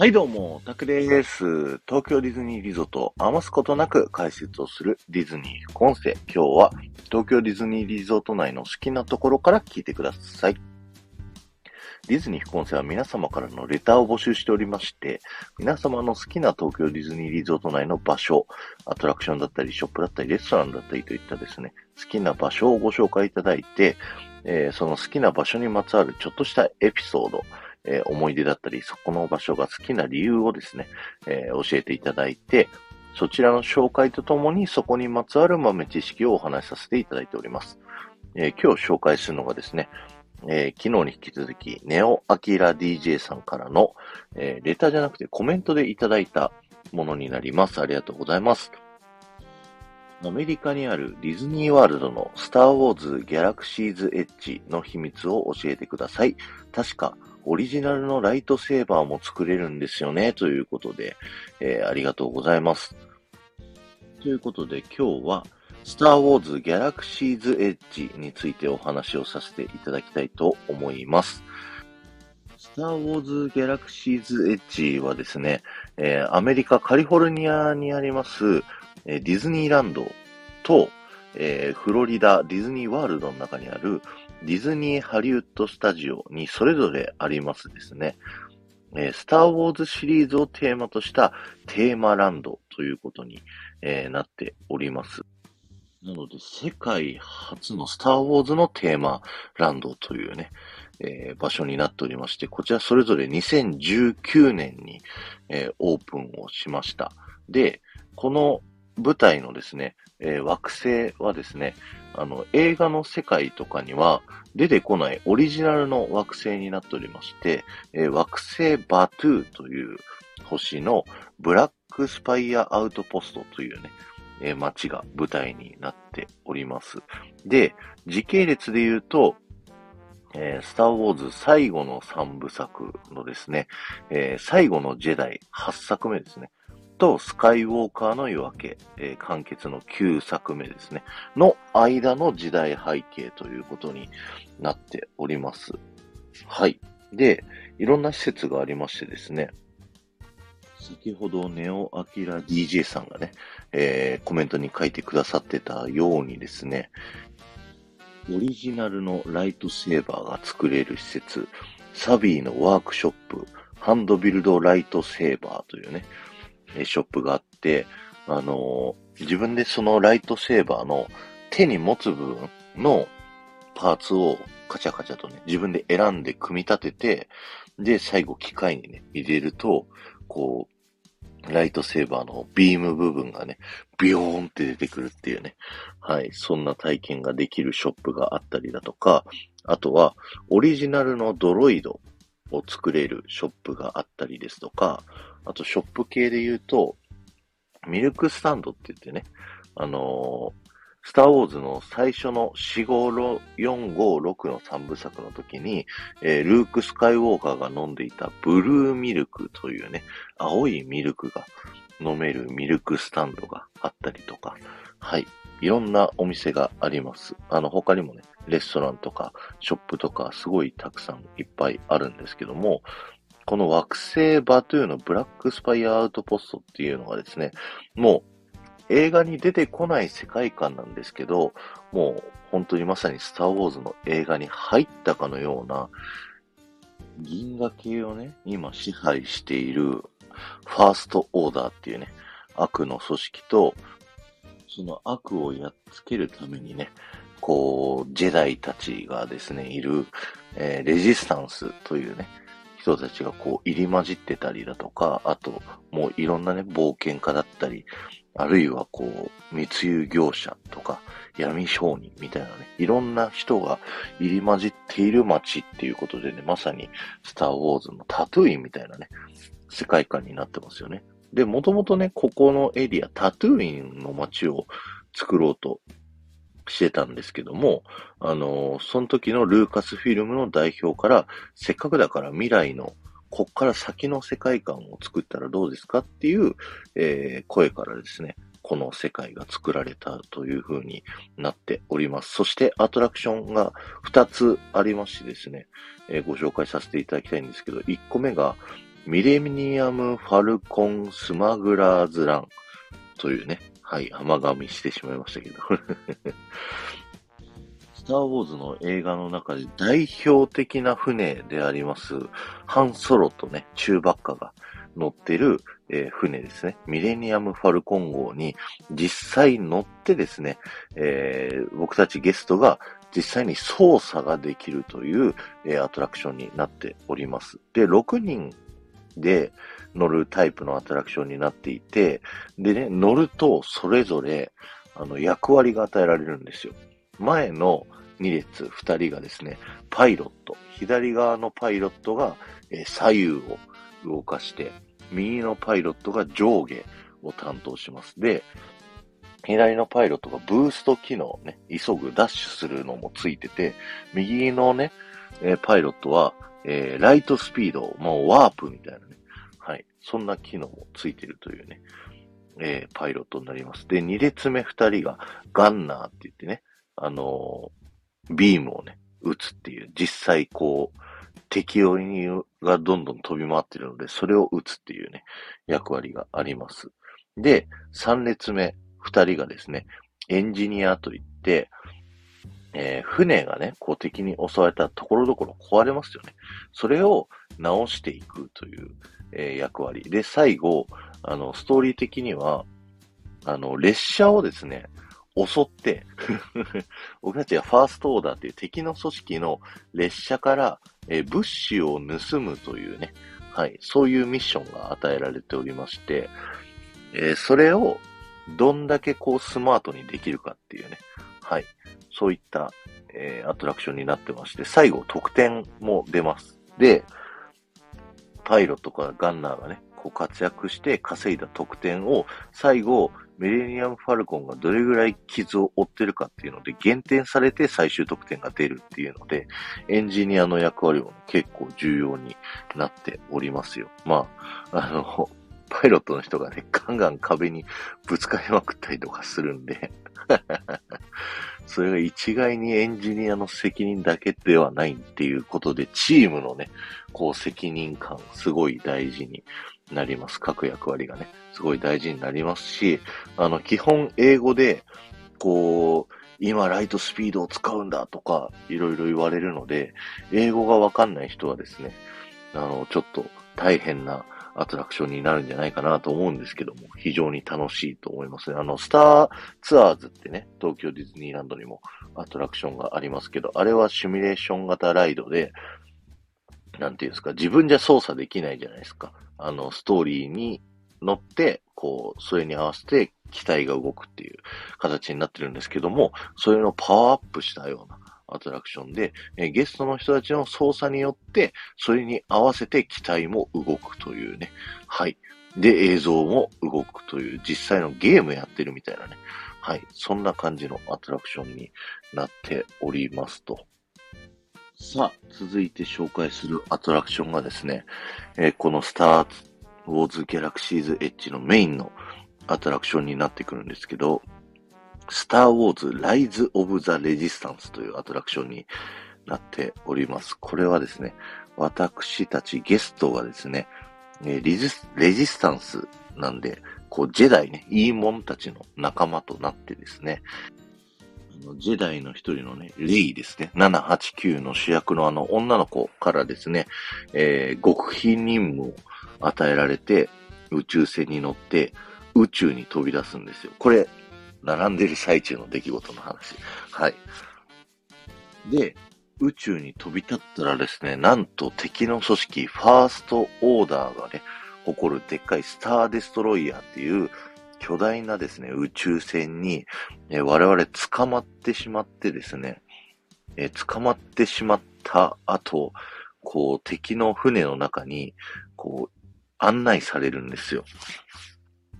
はいどうも、タクです。東京ディズニーリゾートを余すことなく解説をするディズニー副音声。今日は東京ディズニーリゾート内の好きなところから聞いてください。ディズニー副音声は皆様からのレターを募集しておりまして、皆様の好きな東京ディズニーリゾート内の場所、アトラクションだったり、ショップだったり、レストランだったりといったですね、好きな場所をご紹介いただいて、えー、その好きな場所にまつわるちょっとしたエピソード、えー、思い出だったり、そこの場所が好きな理由をですね、えー、教えていただいて、そちらの紹介とともにそこにまつわる豆知識をお話しさせていただいております。えー、今日紹介するのがですね、えー、昨日に引き続き、ネオアキラ DJ さんからの、えー、レターじゃなくてコメントでいただいたものになります。ありがとうございます。アメリカにあるディズニーワールドのスターウォーズギャラクシーズエッジの秘密を教えてください。確かオリジナルのライトセーバーも作れるんですよね、ということで、えー、ありがとうございます。ということで今日は、スターウォーズギャラクシーズエッジについてお話をさせていただきたいと思います。スターウォーズギャラクシーズエッジはですね、えー、アメリカカリフォルニアにあります、え、ディズニーランドと、えー、フロリダディズニーワールドの中にあるディズニーハリウッドスタジオにそれぞれありますですね、えー、スター・ウォーズシリーズをテーマとしたテーマランドということに、えー、なっております。なので、世界初のスター・ウォーズのテーマランドというね、えー、場所になっておりまして、こちらそれぞれ2019年に、えー、オープンをしました。で、この舞台のですね、えー、惑星はですね、あの、映画の世界とかには出てこないオリジナルの惑星になっておりまして、えー、惑星バトゥーという星のブラックスパイアアウトポストというね、えー、街が舞台になっております。で、時系列で言うと、えー、スターウォーズ最後の三部作のですね、えー、最後のジェダイ8作目ですね。と、スカイウォーカーの夜明け、えー、完結の9作目ですね、の間の時代背景ということになっております。はい。で、いろんな施設がありましてですね、先ほどネオアキラ DJ さんがね、えー、コメントに書いてくださってたようにですね、オリジナルのライトセーバーが作れる施設、サビーのワークショップ、ハンドビルドライトセーバーというね、ショップがあって、あのー、自分でそのライトセーバーの手に持つ部分のパーツをカチャカチャとね、自分で選んで組み立てて、で、最後機械にね、入れると、こう、ライトセーバーのビーム部分がね、ビヨーンって出てくるっていうね。はい。そんな体験ができるショップがあったりだとか、あとは、オリジナルのドロイドを作れるショップがあったりですとか、あとショップ系で言うと、ミルクスタンドって言ってね、あのー、スターウォーズの最初の4、5、4、5、6の3部作の時に、えー、ルーク・スカイウォーカーが飲んでいたブルーミルクというね、青いミルクが飲めるミルクスタンドがあったりとか、はい。いろんなお店があります。あの、他にもね、レストランとか、ショップとか、すごいたくさんいっぱいあるんですけども、この惑星バトゥーのブラックスパイアアウトポストっていうのがですね、もう映画に出てこない世界観なんですけど、もう本当にまさにスターウォーズの映画に入ったかのような、銀河系をね、今支配しているファーストオーダーっていうね、悪の組織と、その悪をやっつけるためにね、こう、ジェダイたちがですね、いる、えー、レジスタンスというね、人たちがこう入り混じってたりだとか、あと、もういろんなね、冒険家だったり、あるいはこう、密輸業者とか、闇商人みたいなね、いろんな人が入り混じっている街っていうことでね、まさにスターウォーズのタトゥーインみたいなね、世界観になってますよね。で、もともとね、ここのエリア、タトゥーインの街を作ろうとしてたんですけども、あの、その時のルーカスフィルムの代表から、せっかくだから未来の、こっから先の世界観を作ったらどうですかっていう、えー、声からですね、この世界が作られたという風になっております。そしてアトラクションが2つありましてですね、えー、ご紹介させていただきたいんですけど、1個目が、ミレミニアム・ファルコン・スマグラーズ・ランというね、はい、甘噛みしてしまいましたけど。スター・ウォーズの映画の中で代表的な船であります、ハン・ソロとね、チューバッカが乗ってる、えー、船ですね。ミレニアム・ファルコン号に実際乗ってですね、えー、僕たちゲストが実際に操作ができるという、えー、アトラクションになっております。で、6人で乗るタイプのアトラクションになっていて、でね、乗るとそれぞれ、あの、役割が与えられるんですよ。前の2列2人がですね、パイロット。左側のパイロットが、左右を動かして、右のパイロットが上下を担当します。で、左のパイロットがブースト機能ね、急ぐ、ダッシュするのもついてて、右のね、パイロットは、えー、ライトスピード、もうワープみたいなね、そんな機能もついてるというね、えー、パイロットになります。で、2列目2人がガンナーって言ってね、あのビームをね、撃つっていう、実際こう、敵がどんどん飛び回ってるので、それを撃つっていうね、役割があります。で、3列目、2人がですね、エンジニアといって、えー、船がね、こう敵に襲われたところどころ壊れますよね。それを直していくという、えー、役割。で、最後、あの、ストーリー的には、あの、列車をですね、襲って 僕たちがファーストオーダーっていう敵の組織の列車から、えー、物資を盗むというね、はい、そういうミッションが与えられておりまして、えー、それをどんだけこうスマートにできるかっていうね、はい、そういった、えー、アトラクションになってまして、最後得点も出ます。で、パイロとかガンナーがね、こう活躍して稼いだ得点を最後メレニアム・ファルコンがどれぐらい傷を負ってるかっていうので、減点されて最終得点が出るっていうので、エンジニアの役割も結構重要になっておりますよ。まあ、あの、パイロットの人がね、ガンガン壁にぶつかりまくったりとかするんで それが一概にエンジニアの責任だけではないっていうことで、チームのね、こう責任感、すごい大事になります。各役割がね、すごい大事になりますし、あの、基本英語で、こう、今ライトスピードを使うんだとか、いろいろ言われるので、英語がわかんない人はですね、あの、ちょっと大変なアトラクションになるんじゃないかなと思うんですけども、非常に楽しいと思いますね。あの、スターツアーズってね、東京ディズニーランドにもアトラクションがありますけど、あれはシミュレーション型ライドで、なんていうんですか、自分じゃ操作できないじゃないですか。あの、ストーリーに乗って、こう、それに合わせて機体が動くっていう形になってるんですけども、それのパワーアップしたようなアトラクションで、えゲストの人たちの操作によって、それに合わせて機体も動くというね。はい。で、映像も動くという、実際のゲームやってるみたいなね。はい。そんな感じのアトラクションになっておりますと。さあ、続いて紹介するアトラクションがですね、えー、このスターウォーズギャラクシーズエッジのメインのアトラクションになってくるんですけど、スターウォーズライズ・オブ・ザ・レジスタンスというアトラクションになっております。これはですね、私たちゲストがですね、レジレジスタンスなんで、こう、ジェダイね、いいもんたちの仲間となってですね、ジェダイの一人のね、レイですね。789の主役のあの女の子からですね、えー、極秘任務を与えられて、宇宙船に乗って宇宙に飛び出すんですよ。これ、並んでる最中の出来事の話。はい。で、宇宙に飛び立ったらですね、なんと敵の組織、ファーストオーダーがね、誇るでっかいスターデストロイヤーっていう巨大なですね、宇宙船に、え我々捕まってしまってですね、え捕まってしまった後、こう、敵の船の中に、こう、案内されるんですよ。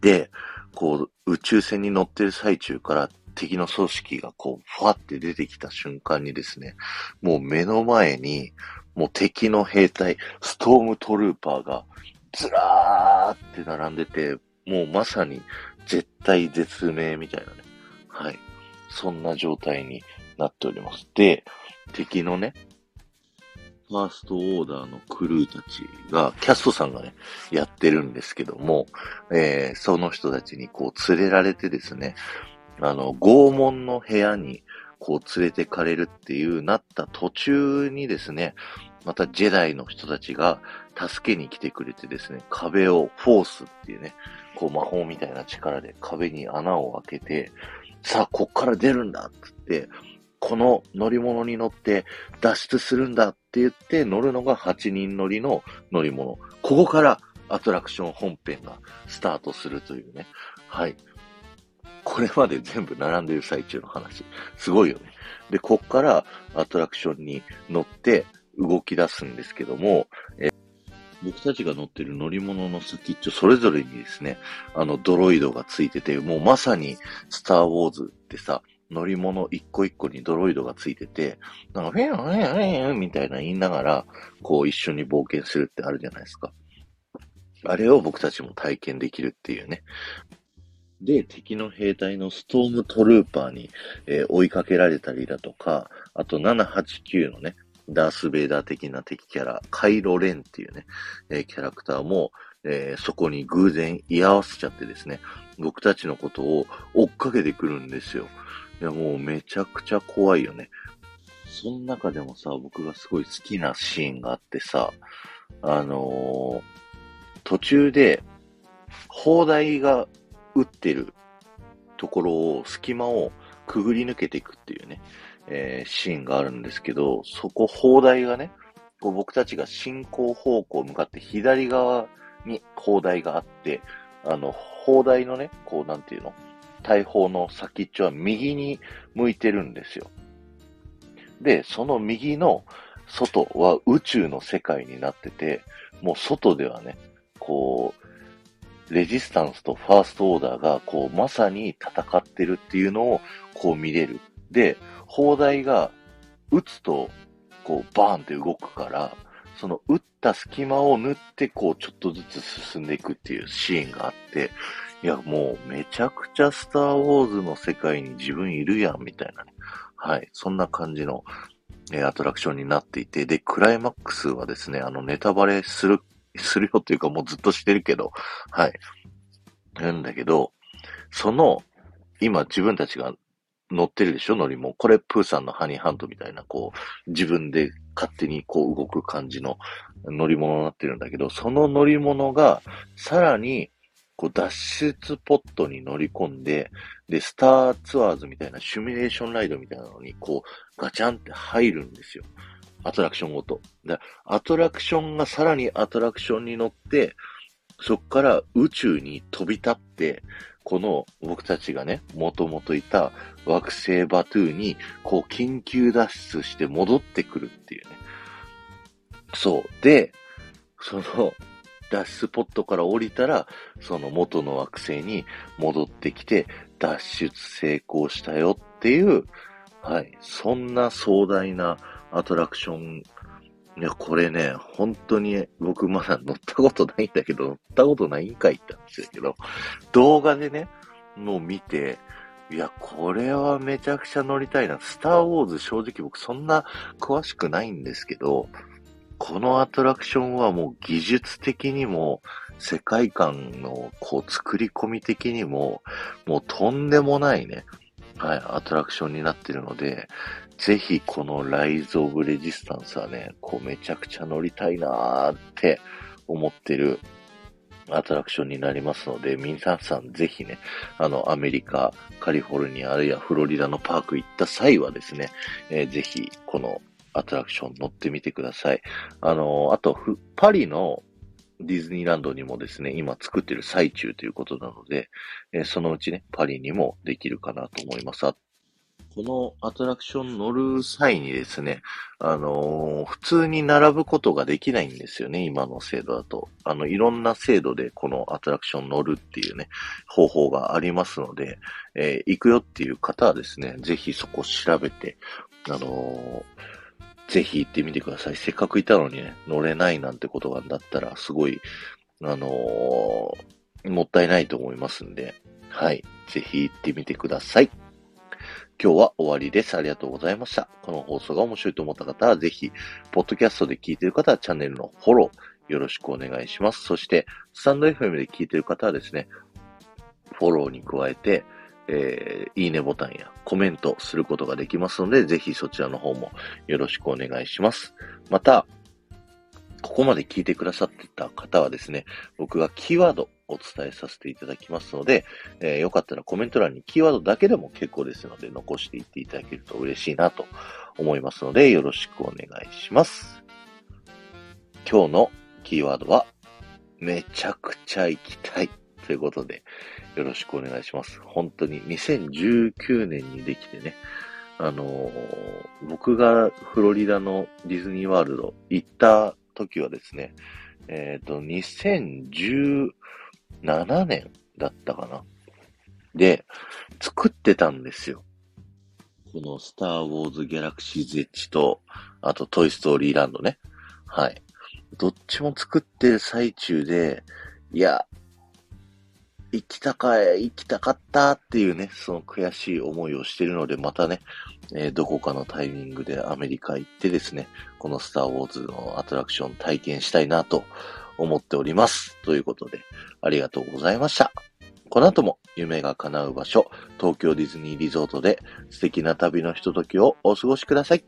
で、こう、宇宙船に乗ってる最中から敵の組織がこう、ふわって出てきた瞬間にですね、もう目の前に、もう敵の兵隊、ストームトルーパーがずらーって並んでて、もうまさに絶対絶命みたいなね。はい。そんな状態になっております。で、敵のね、ファーストオーダーのクルーたちが、キャストさんがね、やってるんですけども、えー、その人たちにこう連れられてですね、あの、拷問の部屋にこう連れてかれるっていうなった途中にですね、またジェダイの人たちが助けに来てくれてですね、壁をフォースっていうね、こう魔法みたいな力で壁に穴を開けて、さあ、こっから出るんだってって、この乗り物に乗って脱出するんだって言って乗るのが8人乗りの乗り物。ここからアトラクション本編がスタートするというね。はい。これまで全部並んでる最中の話。すごいよね。で、こっからアトラクションに乗って動き出すんですけども、え僕たちが乗ってる乗り物の先っちょそれぞれにですね、あのドロイドがついてて、もうまさにスターウォーズってさ、乗り物一個一個にドロイドがついてて、なんか、フェンフェンフェンみたいな言いながら、こう一緒に冒険するってあるじゃないですか。あれを僕たちも体験できるっていうね。で、敵の兵隊のストームトルーパーに、えー、追いかけられたりだとか、あと789のね、ダース・ベイダー的な敵キャラ、カイロ・レンっていうね、えー、キャラクターも、えー、そこに偶然居合わせちゃってですね、僕たちのことを追っかけてくるんですよ。いや、もうめちゃくちゃ怖いよね。その中でもさ、僕がすごい好きなシーンがあってさ、あのー、途中で、砲台が撃ってるところを、隙間をくぐり抜けていくっていうね、えー、シーンがあるんですけど、そこ砲台がね、こう僕たちが進行方向向かって左側に砲台があって、あの、砲台のね、こうなんていうの？大砲の先っちょは右に向いてるんですよ。で、その右の外は宇宙の世界になってて、もう外ではね、こう、レジスタンスとファーストオーダーが、こう、まさに戦ってるっていうのを、こう見れる。で、砲台が撃つと、こう、バーンって動くから、その撃った隙間を縫って、こう、ちょっとずつ進んでいくっていうシーンがあって、いや、もうめちゃくちゃスターウォーズの世界に自分いるやん、みたいなね。はい。そんな感じの、えー、アトラクションになっていて、で、クライマックスはですね、あの、ネタバレする、するよっていうかもうずっとしてるけど、はい。なんだけど、その、今自分たちが乗ってるでしょ？乗り物。これ、プーさんのハニーハントみたいな、こう、自分で勝手にこう動く感じの乗り物になってるんだけど、その乗り物が、さらに、こう脱出ポットに乗り込んで、で、スターツアーズみたいなシミュレーションライドみたいなのに、こう、ガチャンって入るんですよ。アトラクションごと。で、アトラクションがさらにアトラクションに乗って、そっから宇宙に飛び立って、この僕たちがね、もともといた惑星バトゥーに、こう緊急脱出して戻ってくるっていうね。そう。で、その、脱出ポットから降りたら、その元の惑星に戻ってきて、脱出成功したよっていう、はい、そんな壮大なアトラクション。いや、これね、本当に僕まだ乗ったことないんだけど、乗ったことないんか言ったんですけど、動画でね、もう見て、いや、これはめちゃくちゃ乗りたいな。スターウォーズ正直僕そんな詳しくないんですけど、このアトラクションはもう技術的にも、世界観のこう作り込み的にも、もうとんでもないね、はい、アトラクションになってるので、ぜひこのライズ・オブ・レジスタンスはね、こうめちゃくちゃ乗りたいなーって思ってるアトラクションになりますので、皆さんぜひね、あの、アメリカ、カリフォルニア、あるいはフロリダのパーク行った際はですね、えー、ぜひ、このアトラクション乗ってみてください。あの、あと、パリのディズニーランドにもですね、今作ってる最中ということなので、えー、そのうちね、パリにもできるかなと思います。このアトラクション乗る際にですね、あのー、普通に並ぶことができないんですよね、今の制度だと。あの、いろんな制度でこのアトラクション乗るっていうね、方法がありますので、えー、行くよっていう方はですね、ぜひそこ調べて、あのーぜひ行ってみてください。せっかくいたのにね、乗れないなんてことがだったら、すごい、あの、もったいないと思いますんで、はい。ぜひ行ってみてください。今日は終わりです。ありがとうございました。この放送が面白いと思った方は、ぜひ、ポッドキャストで聞いている方はチャンネルのフォローよろしくお願いします。そして、スタンド FM で聞いている方はですね、フォローに加えて、えー、いいねボタンやコメントすることができますので、ぜひそちらの方もよろしくお願いします。また、ここまで聞いてくださってた方はですね、僕がキーワードお伝えさせていただきますので、えー、よかったらコメント欄にキーワードだけでも結構ですので、残していっていただけると嬉しいなと思いますので、よろしくお願いします。今日のキーワードは、めちゃくちゃ行きたいということで、よろしくお願いします。本当に2019年にできてね、あのー、僕がフロリダのディズニーワールド行った時はですね、えっ、ー、と、7年だったかな。で、作ってたんですよ。このスターウォーズギャラクシーズエッジと、あとトイストーリーランドね。はい。どっちも作ってる最中で、いや、行きたかい、行きたかったっていうね、その悔しい思いをしてるので、またね、えー、どこかのタイミングでアメリカ行ってですね、このスターウォーズのアトラクション体験したいなと思っております。ということで、ありがとうございました。この後も夢が叶う場所、東京ディズニーリゾートで素敵な旅のひとときをお過ごしください。